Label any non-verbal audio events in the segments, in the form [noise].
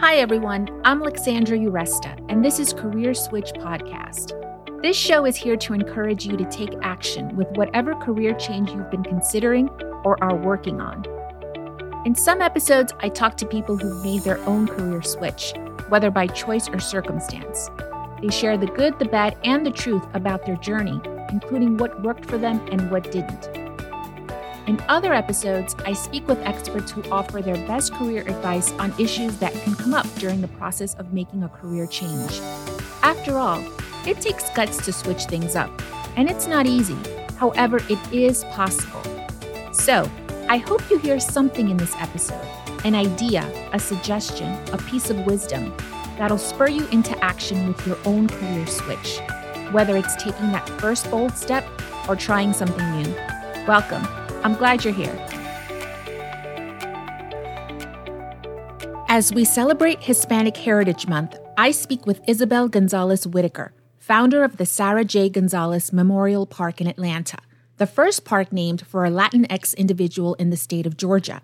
Hi, everyone. I'm Alexandra Uresta, and this is Career Switch Podcast. This show is here to encourage you to take action with whatever career change you've been considering or are working on. In some episodes, I talk to people who've made their own career switch, whether by choice or circumstance. They share the good, the bad, and the truth about their journey, including what worked for them and what didn't. In other episodes, I speak with experts who offer their best career advice on issues that can come up during the process of making a career change. After all, it takes guts to switch things up, and it's not easy. However, it is possible. So, I hope you hear something in this episode an idea, a suggestion, a piece of wisdom that'll spur you into action with your own career switch, whether it's taking that first bold step or trying something new. Welcome. I'm glad you're here. As we celebrate Hispanic Heritage Month, I speak with Isabel Gonzalez Whitaker, founder of the Sarah J. Gonzalez Memorial Park in Atlanta, the first park named for a Latinx individual in the state of Georgia.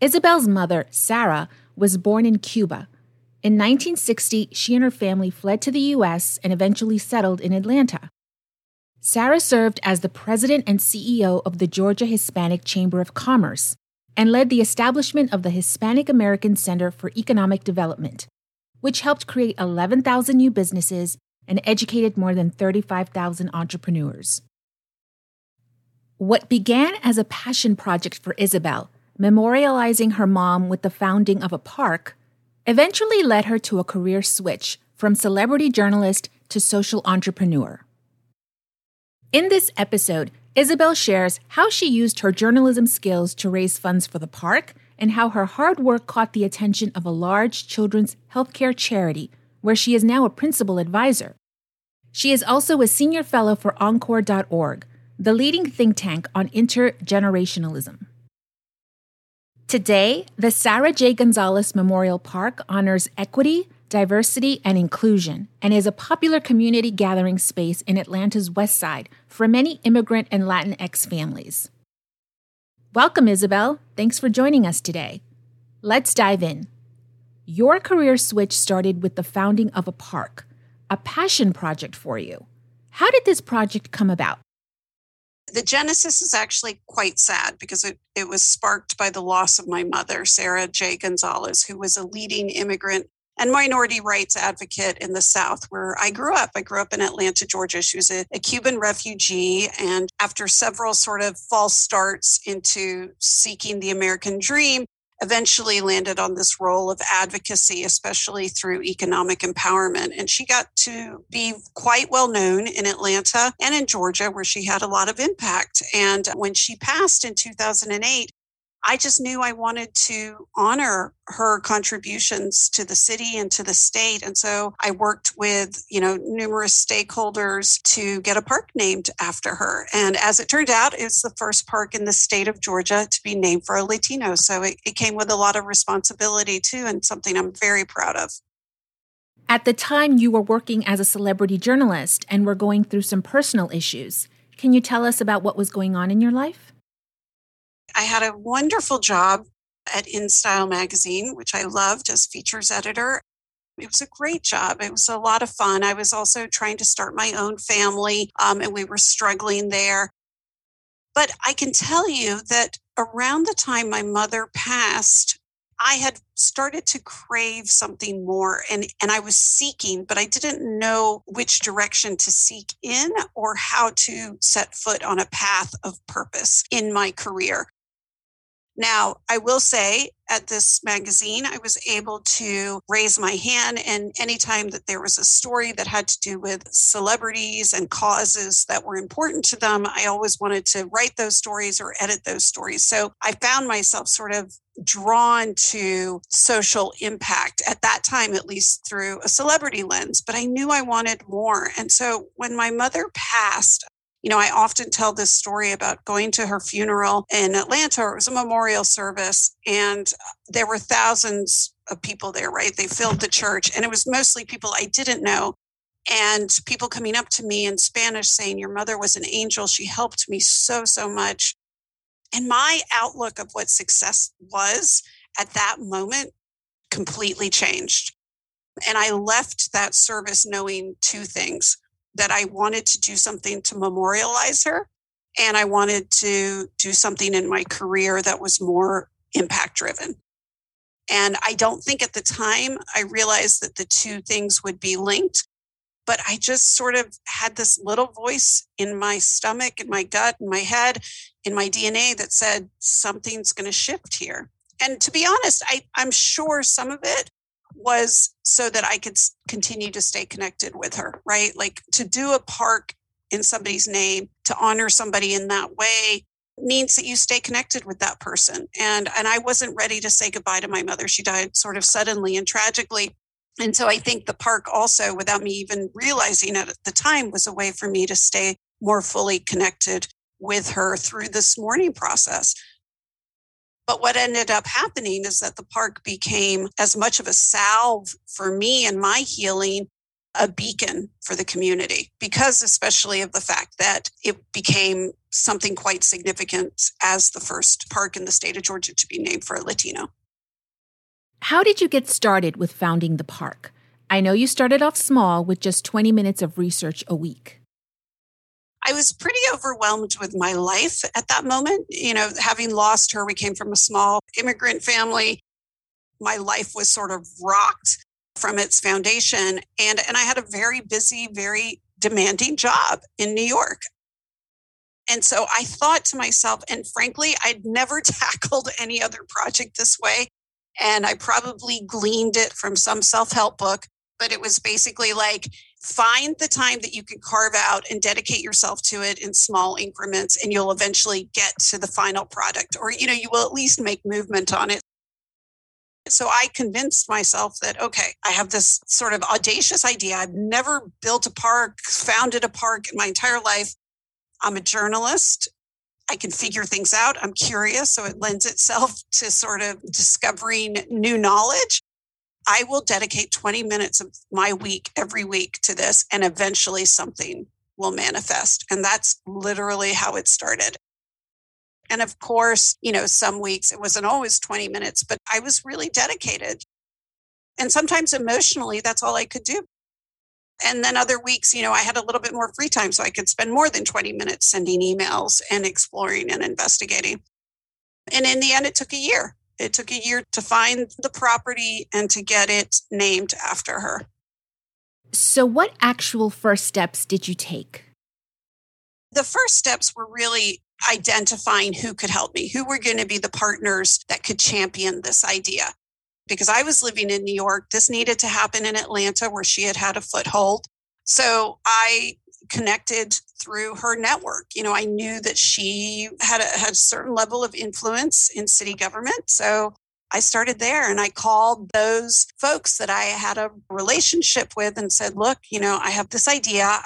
Isabel's mother, Sarah, was born in Cuba. In 1960, she and her family fled to the U.S. and eventually settled in Atlanta. Sarah served as the president and CEO of the Georgia Hispanic Chamber of Commerce and led the establishment of the Hispanic American Center for Economic Development, which helped create 11,000 new businesses and educated more than 35,000 entrepreneurs. What began as a passion project for Isabel, memorializing her mom with the founding of a park, eventually led her to a career switch from celebrity journalist to social entrepreneur. In this episode, Isabel shares how she used her journalism skills to raise funds for the park and how her hard work caught the attention of a large children's healthcare charity, where she is now a principal advisor. She is also a senior fellow for Encore.org, the leading think tank on intergenerationalism. Today, the Sarah J. Gonzalez Memorial Park honors equity, diversity, and inclusion, and is a popular community gathering space in Atlanta's West Side for many immigrant and Latinx families. Welcome, Isabel. Thanks for joining us today. Let's dive in. Your career switch started with the founding of a park, a passion project for you. How did this project come about? The genesis is actually quite sad because it, it was sparked by the loss of my mother, Sarah J. Gonzalez, who was a leading immigrant and minority rights advocate in the South, where I grew up. I grew up in Atlanta, Georgia. She was a, a, Cuban refugee. And after several sort of false starts into seeking the American dream, eventually landed on this role of advocacy, especially through economic empowerment. And she got to be quite well known in Atlanta and in Georgia, where she had a lot of impact. And when she passed in 2008, I just knew I wanted to honor her contributions to the city and to the state. And so I worked with, you know, numerous stakeholders to get a park named after her. And as it turned out, it's the first park in the state of Georgia to be named for a Latino. So it, it came with a lot of responsibility too, and something I'm very proud of. At the time, you were working as a celebrity journalist and were going through some personal issues. Can you tell us about what was going on in your life? I had a wonderful job at InStyle magazine, which I loved as features editor. It was a great job. It was a lot of fun. I was also trying to start my own family, um, and we were struggling there. But I can tell you that around the time my mother passed, I had started to crave something more and, and I was seeking, but I didn't know which direction to seek in or how to set foot on a path of purpose in my career. Now, I will say at this magazine, I was able to raise my hand. And anytime that there was a story that had to do with celebrities and causes that were important to them, I always wanted to write those stories or edit those stories. So I found myself sort of drawn to social impact at that time, at least through a celebrity lens, but I knew I wanted more. And so when my mother passed, you know, I often tell this story about going to her funeral in Atlanta. It was a memorial service, and there were thousands of people there, right? They filled the church, and it was mostly people I didn't know. And people coming up to me in Spanish saying, Your mother was an angel. She helped me so, so much. And my outlook of what success was at that moment completely changed. And I left that service knowing two things that I wanted to do something to memorialize her, and I wanted to do something in my career that was more impact driven. And I don't think at the time I realized that the two things would be linked, but I just sort of had this little voice in my stomach, in my gut, in my head, in my DNA that said something's going to shift here. And to be honest, I, I'm sure some of it was so that I could continue to stay connected with her, right? Like to do a park in somebody's name, to honor somebody in that way means that you stay connected with that person. And and I wasn't ready to say goodbye to my mother. She died sort of suddenly and tragically. And so I think the park also, without me even realizing it at the time, was a way for me to stay more fully connected with her through this mourning process. But what ended up happening is that the park became as much of a salve for me and my healing, a beacon for the community, because especially of the fact that it became something quite significant as the first park in the state of Georgia to be named for a Latino. How did you get started with founding the park? I know you started off small with just 20 minutes of research a week. I was pretty overwhelmed with my life at that moment. You know, having lost her, we came from a small immigrant family. My life was sort of rocked from its foundation. And, and I had a very busy, very demanding job in New York. And so I thought to myself, and frankly, I'd never [laughs] tackled any other project this way. And I probably gleaned it from some self help book, but it was basically like, find the time that you can carve out and dedicate yourself to it in small increments and you'll eventually get to the final product or you know you will at least make movement on it. So i convinced myself that okay i have this sort of audacious idea. I've never built a park founded a park in my entire life. I'm a journalist. I can figure things out. I'm curious, so it lends itself to sort of discovering new knowledge. I will dedicate 20 minutes of my week every week to this, and eventually something will manifest. And that's literally how it started. And of course, you know, some weeks it wasn't always 20 minutes, but I was really dedicated. And sometimes emotionally, that's all I could do. And then other weeks, you know, I had a little bit more free time, so I could spend more than 20 minutes sending emails and exploring and investigating. And in the end, it took a year. It took a year to find the property and to get it named after her. So, what actual first steps did you take? The first steps were really identifying who could help me, who were going to be the partners that could champion this idea. Because I was living in New York, this needed to happen in Atlanta where she had had a foothold. So I connected through her network. You know, I knew that she had a, had a certain level of influence in city government. So I started there and I called those folks that I had a relationship with and said, look, you know, I have this idea.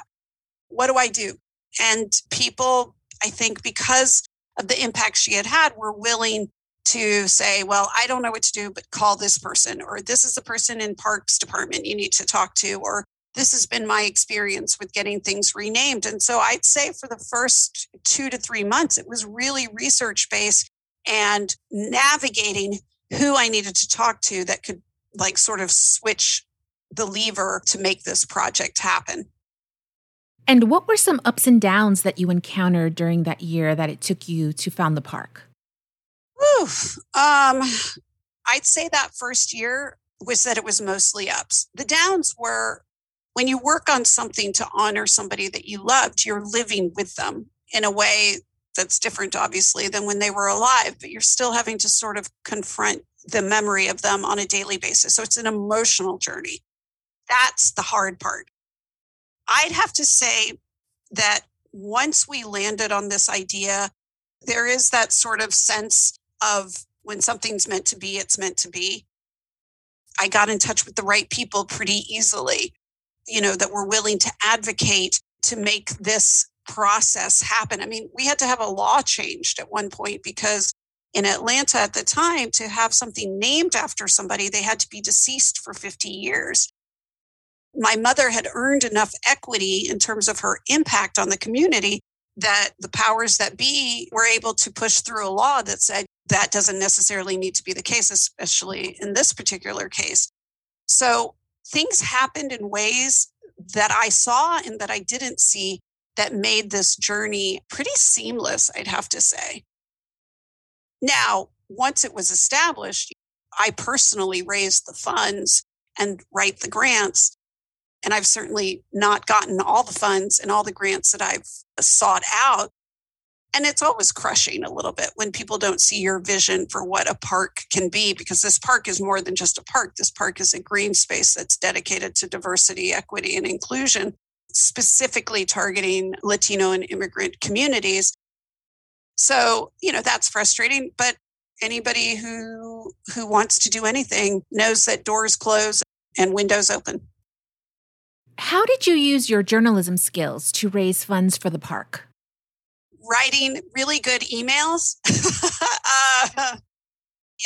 What do I do? And people, I think, because of the impact she had had, were willing to say, well, I don't know what to do, but call this person, or this is the person in Parks Department you need to talk to, or this has been my experience with getting things renamed. And so I'd say for the first two to three months, it was really research based and navigating who I needed to talk to that could like sort of switch the lever to make this project happen. And what were some ups and downs that you encountered during that year that it took you to found the park? Oof. Um, I'd say that first year was that it was mostly ups. The downs were when you work on something to honor somebody that you loved, you're living with them in a way that's different, obviously, than when they were alive, but you're still having to sort of confront the memory of them on a daily basis. So it's an emotional journey. That's the hard part. I'd have to say that once we landed on this idea, there is that sort of sense of when something's meant to be, it's meant to be. I got in touch with the right people pretty easily you know, that were willing to advocate to make this process happen. I mean, we had to have a law changed at one point because in Atlanta at the time, to have something named after somebody, they had to be deceased for 50 years. My mother had earned enough equity in terms of her impact on the community that the powers that be were able to push through a law that said that doesn't necessarily need to be the case, especially in this particular case. So things happened in ways that I saw and that I didn't see that made this journey pretty seamless, I'd have to say. Now, once it was established, I personally raised the funds and write the grants. And I've certainly not gotten all the funds and all the grants that I've sought out. And it's always crushing a little bit when people don't see your vision for what a park can be, because this park is more than just a park. This park is a green space that's dedicated to diversity, equity, and inclusion, specifically targeting Latino and immigrant communities. So, you know, that's frustrating, but anybody who who wants to do anything knows that doors close and windows open. How did you use your journalism skills to raise funds for the park? Writing really good emails. [laughs] uh,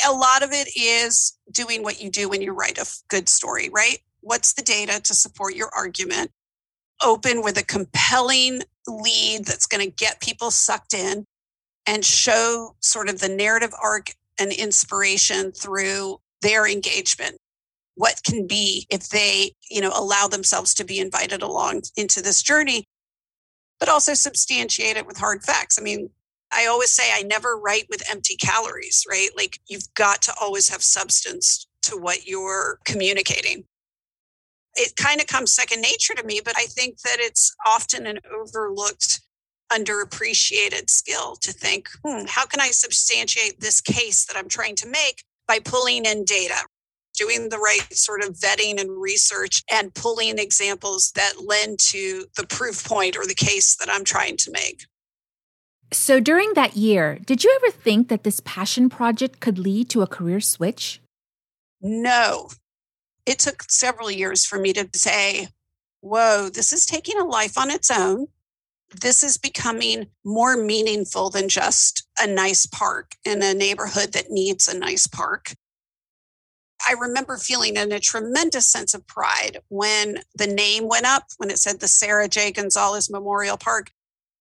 a lot of it is doing what you do when you write a good story, right? What's the data to support your argument? Open with a compelling lead that's going to get people sucked in and show sort of the narrative arc and inspiration through their engagement what can be if they you know allow themselves to be invited along into this journey but also substantiate it with hard facts. I mean i always say i never write with empty calories right? Like you've got to always have substance to what you're communicating. It kind of comes second nature to me but i think that it's often an overlooked underappreciated skill to think, hmm, how can I substantiate this case that I'm trying to make by pulling in data, doing the right sort of vetting and research, and pulling examples that lend to the proof point or the case that I'm trying to make. So during that year, did you ever think that this passion project could lead to a career switch? No. It took several years for me to say, whoa, this is taking a life on its own this is becoming more meaningful than just a nice park in a neighborhood that needs a nice park. I remember feeling in a tremendous sense of pride when the name went up, when it said the Sarah J. Gonzalez Memorial Park.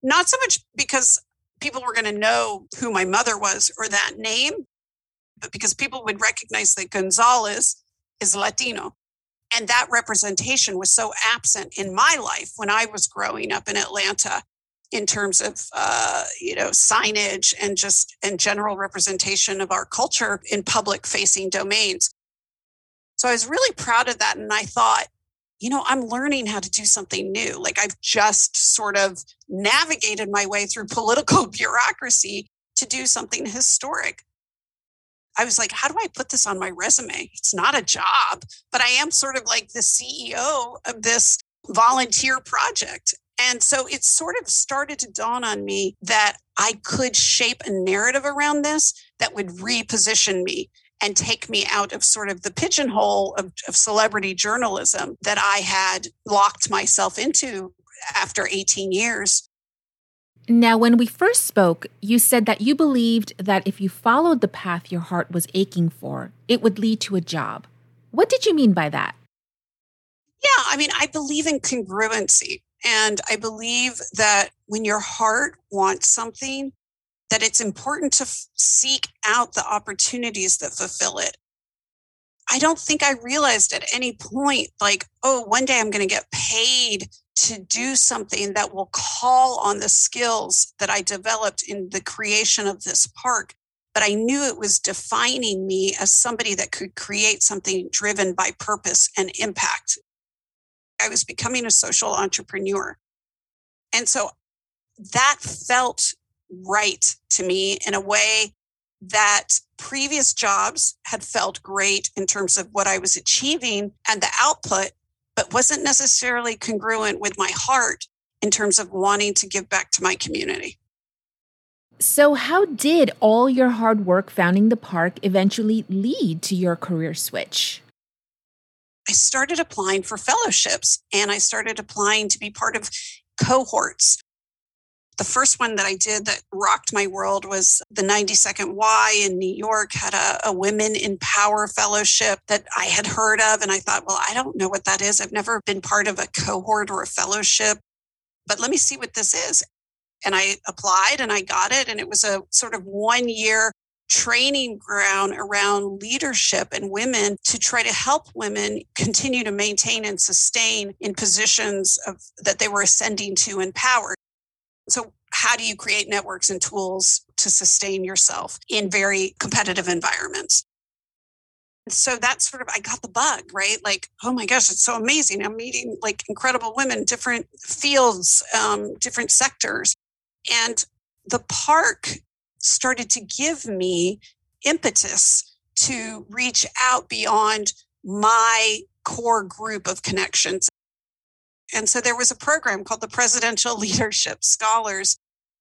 Not so much because people were going to know who my mother was or that name, but because people would recognize that Gonzalez is Latino and that representation was so absent in my life when I was growing up in Atlanta in terms of uh, you know signage and just and general representation of our culture in public facing domains. So I was really proud of that, and I thought, you know, I'm learning how to do something new. Like I've just sort of navigated my way through [laughs] political bureaucracy to do something historic. I was like, how do I put this on my resume? It's not a job, but I am sort of like the CEO of this volunteer project. And so it sort of started to dawn on me that I could shape a narrative around this that would reposition me and take me out of sort of the pigeonhole of, of celebrity journalism that I had locked myself into after 18 years. Now, when we first spoke, you said that you believed that if you followed the path your heart was aching for, it would lead to a job. What did you mean by that? Yeah, I mean, I believe in congruency. And I believe that when your heart wants something, that it's important to f- seek out the opportunities that fulfill it. I don't think I realized at any point, like, oh, one day I'm going to get paid to do something that will call on the skills that I developed in the creation of this park. But I knew it was defining me as somebody that could create something driven by purpose and impact. I was becoming a social entrepreneur. And so that felt right to me in a way that previous jobs had felt great in terms of what I was achieving and the output, but wasn't necessarily congruent with my heart in terms of wanting to give back to my community. So, how did all your hard work founding the park eventually lead to your career switch? I started applying for fellowships and I started applying to be part of cohorts the first one that I did that rocked my world was the 92nd Y in New York, had a, a, Women in Power fellowship that I had heard of. And I thought, well, I don't know what that is. I've never been part of a cohort or a fellowship, but let me see what this is. And I applied and I got it. And it was a sort of one year training ground around leadership and women to try to help women continue to maintain and sustain in positions of that they were ascending to in power. So how do you create networks and tools to sustain yourself in very competitive environments? So that's sort of, I got the bug, right? Like, oh my gosh, it's so amazing. I'm meeting like incredible women, different fields, um, different sectors. And the park started to give me impetus to reach out beyond my core group of connections. And so there was a program called the Presidential [laughs] Leadership Scholars,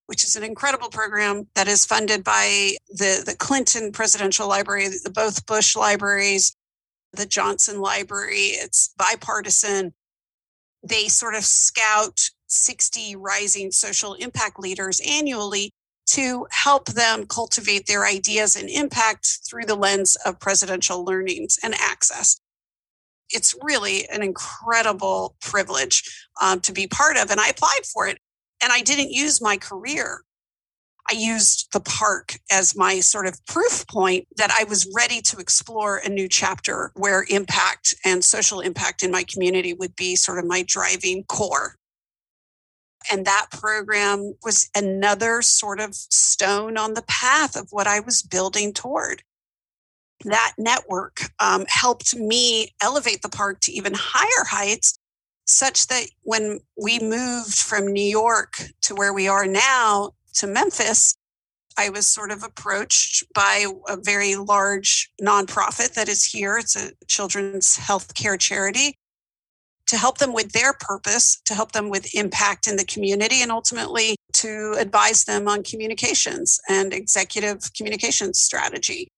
which is an incredible program that is funded by the, the Clinton Presidential Library, the both Bush libraries, the Johnson Library. It's bipartisan. They sort of scout 60 rising social impact leaders annually to help them cultivate their ideas and impact through the lens of presidential learnings and access. It's really an incredible privilege um, to be part of, and I applied for it. And I didn't use my career. I used the park as my sort of proof point that I was ready to explore a new chapter where impact and social impact in my community would be sort of my driving core. And that program was another sort of stone on the path of what I was building toward. That network um, helped me elevate the park to even higher heights, such that when we moved from New York to where we are now to Memphis, I was sort of approached by a very large nonprofit that is here. It's a children's health care charity to help them with their purpose, to help them with impact in the community, and ultimately to advise them on communications and executive communications strategy.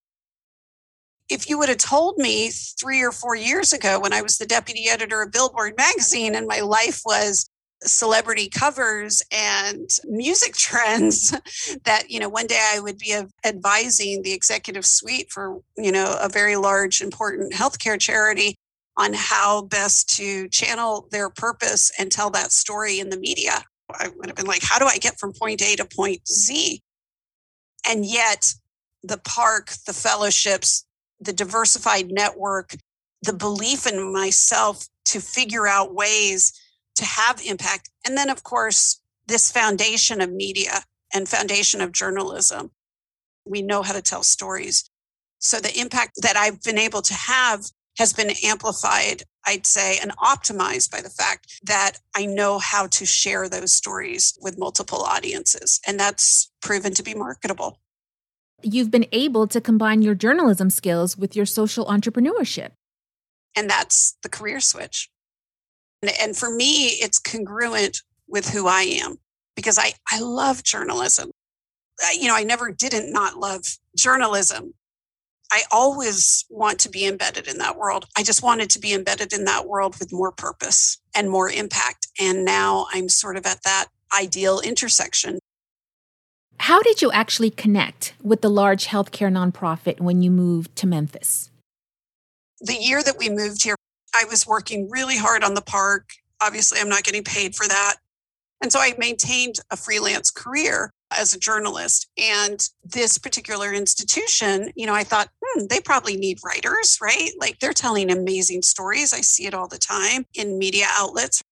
If you would have told me three or four years ago when I was the deputy editor of Billboard magazine and my life was celebrity covers and music [laughs] trends that you know one day i would be advising the executive suite for you know a very large important healthcare charity on how best to channel their purpose and tell that story in the media. I would have been like, how do I get from point A to point Z? And yet, the park, the fellowships, the diversified network, the belief in myself to figure out ways to have impact. And then, of course, this foundation of media and foundation of journalism. We know how to tell stories. So, the impact that I've been able to have has been amplified, I'd say, and optimized by the fact that I know how to share those stories with multiple audiences. And that's proven to be marketable. You've been able to combine your journalism skills with your social entrepreneurship. And that's the career switch. And, and for me, it's congruent with who I am because I, I love journalism. you know, I never didn't not love journalism. I always want to be embedded in that world. I just wanted to be embedded in that world with more purpose and more impact. And now I'm sort of at that ideal intersection. How did you actually connect with the large healthcare nonprofit when you moved to Memphis? The year that we moved here, I was working really hard on the park. Obviously, I'm not getting paid for that. And so I maintained a freelance career as a journalist. And this particular institution, you know, I thought, hmm, they probably need writers, right? Like they're telling amazing stories. I see it all the time in media outlets.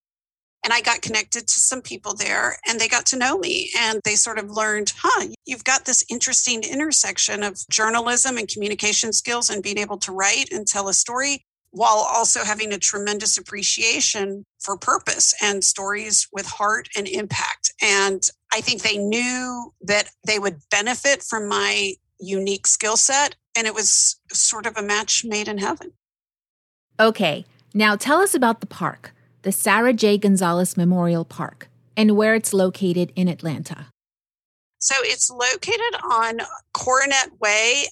And I got connected to some people there and they got to know me and they sort of learned, huh, you've got this interesting intersection of journalism and communication skills and being able to write and tell a story while also having a tremendous appreciation for purpose and stories with heart and impact. And I think they knew that they would benefit from my unique skill set. And it was sort of a match made in heaven. Okay, now tell us about the park, the Sarah J. Gonzalez Memorial Park, and where it's located in Atlanta. So it's located on Coronet Way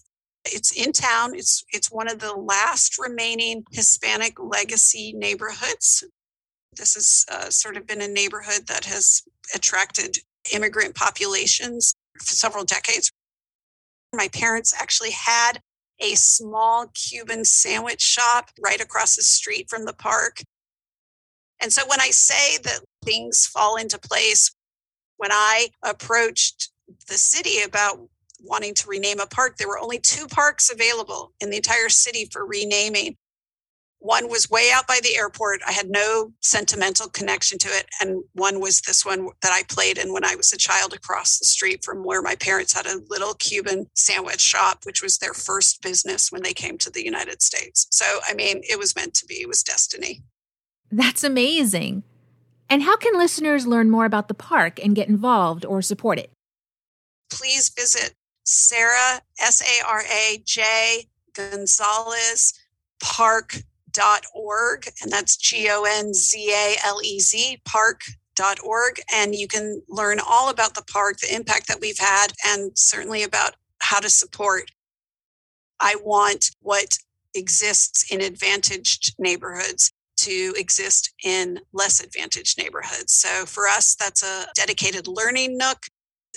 it's in town. It's it's one of the last remaining Hispanic legacy neighborhoods. This has uh, sort of been a neighborhood that has attracted immigrant populations for several decades. My parents actually had a small Cuban sandwich shop right across the street from the park. And so when I say that things fall into place When I approached the city about wanting to rename a park, there were only two parks available in the entire city for renaming. One was way out by the airport. I had no sentimental connection to it. And one was this one that I played in when I was a child across the street from where my parents had a little Cuban sandwich shop, which was their first business when they came to the United States. So, I mean, it was meant to be, it was destiny. That's amazing. And how can listeners learn more about the park and get involved or support it? Please visit Sarah, S A R A J Gonzalez Park.org, and that's G O N Z A L E Z Park.org. And you can learn all about the park, the impact that we've had, and certainly about how to support. I want what exists in advantaged neighborhoods to exist in less advantaged neighborhoods. So for us, that's a dedicated learning nook,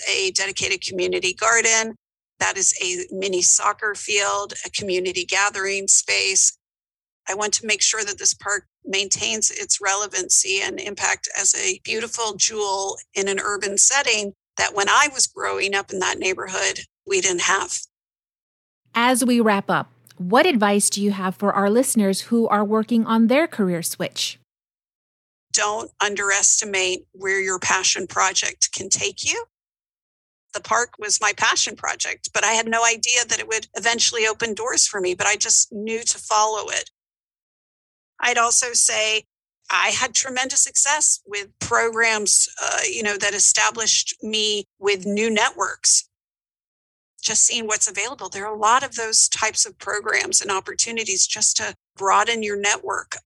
a dedicated community garden. That is a mini soccer field, a community gathering space. I want to make sure that this park maintains its relevancy and impact as a beautiful jewel in an urban setting that when I was growing up in that neighborhood, we didn't have. As we wrap up, what advice do you have for our listeners who are working on their career switch? Don't underestimate where your passion project can take you. The park was my passion project, but I had no idea that it would eventually open doors for me, but I just knew to follow it. I'd also say I had tremendous success with programs, uh, you know, that established me with new networks just seeing what's available. There are a lot of those types of programs and opportunities just to broaden your network.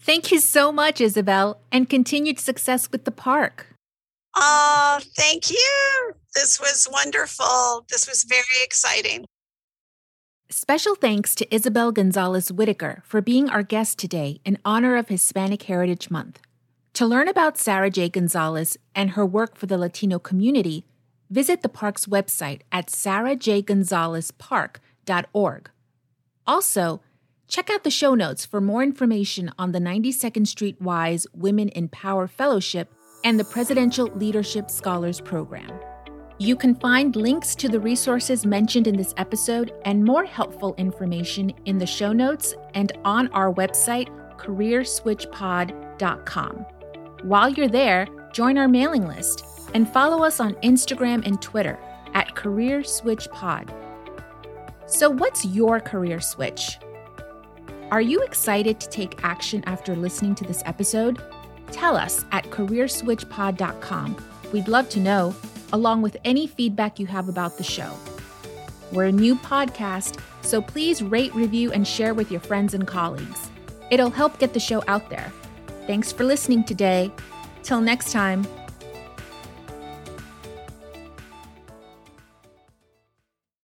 Thank you so much, Isabel, and continued success with the park. Oh, thank you. This was wonderful. This was very exciting. Special thanks to Isabel Gonzalez Whitaker for being our guest today in honor of Hispanic Heritage Month. To learn about Sarah J. Gonzalez and her work for the Latino community, visit the park's website at sarahjgonzalezpark.org. Also, check out the show notes for more information on the 92nd Street Y's Women in Power Fellowship and the Presidential Leadership Scholars Program. You can find links to the resources mentioned in this episode and more helpful information in the show notes and on our website, careerswitchpod.com. While you're there, join our mailing list and follow us on Instagram and Twitter at Career Switch Pod. So, what's your career switch? Are you excited to take action after listening to this episode? Tell us at careerswitchpod.com. We'd love to know, along with any feedback you have about the show. We're a new podcast, so please rate, review, and share with your friends and colleagues. It'll help get the show out there. Thanks for listening today. Till next time.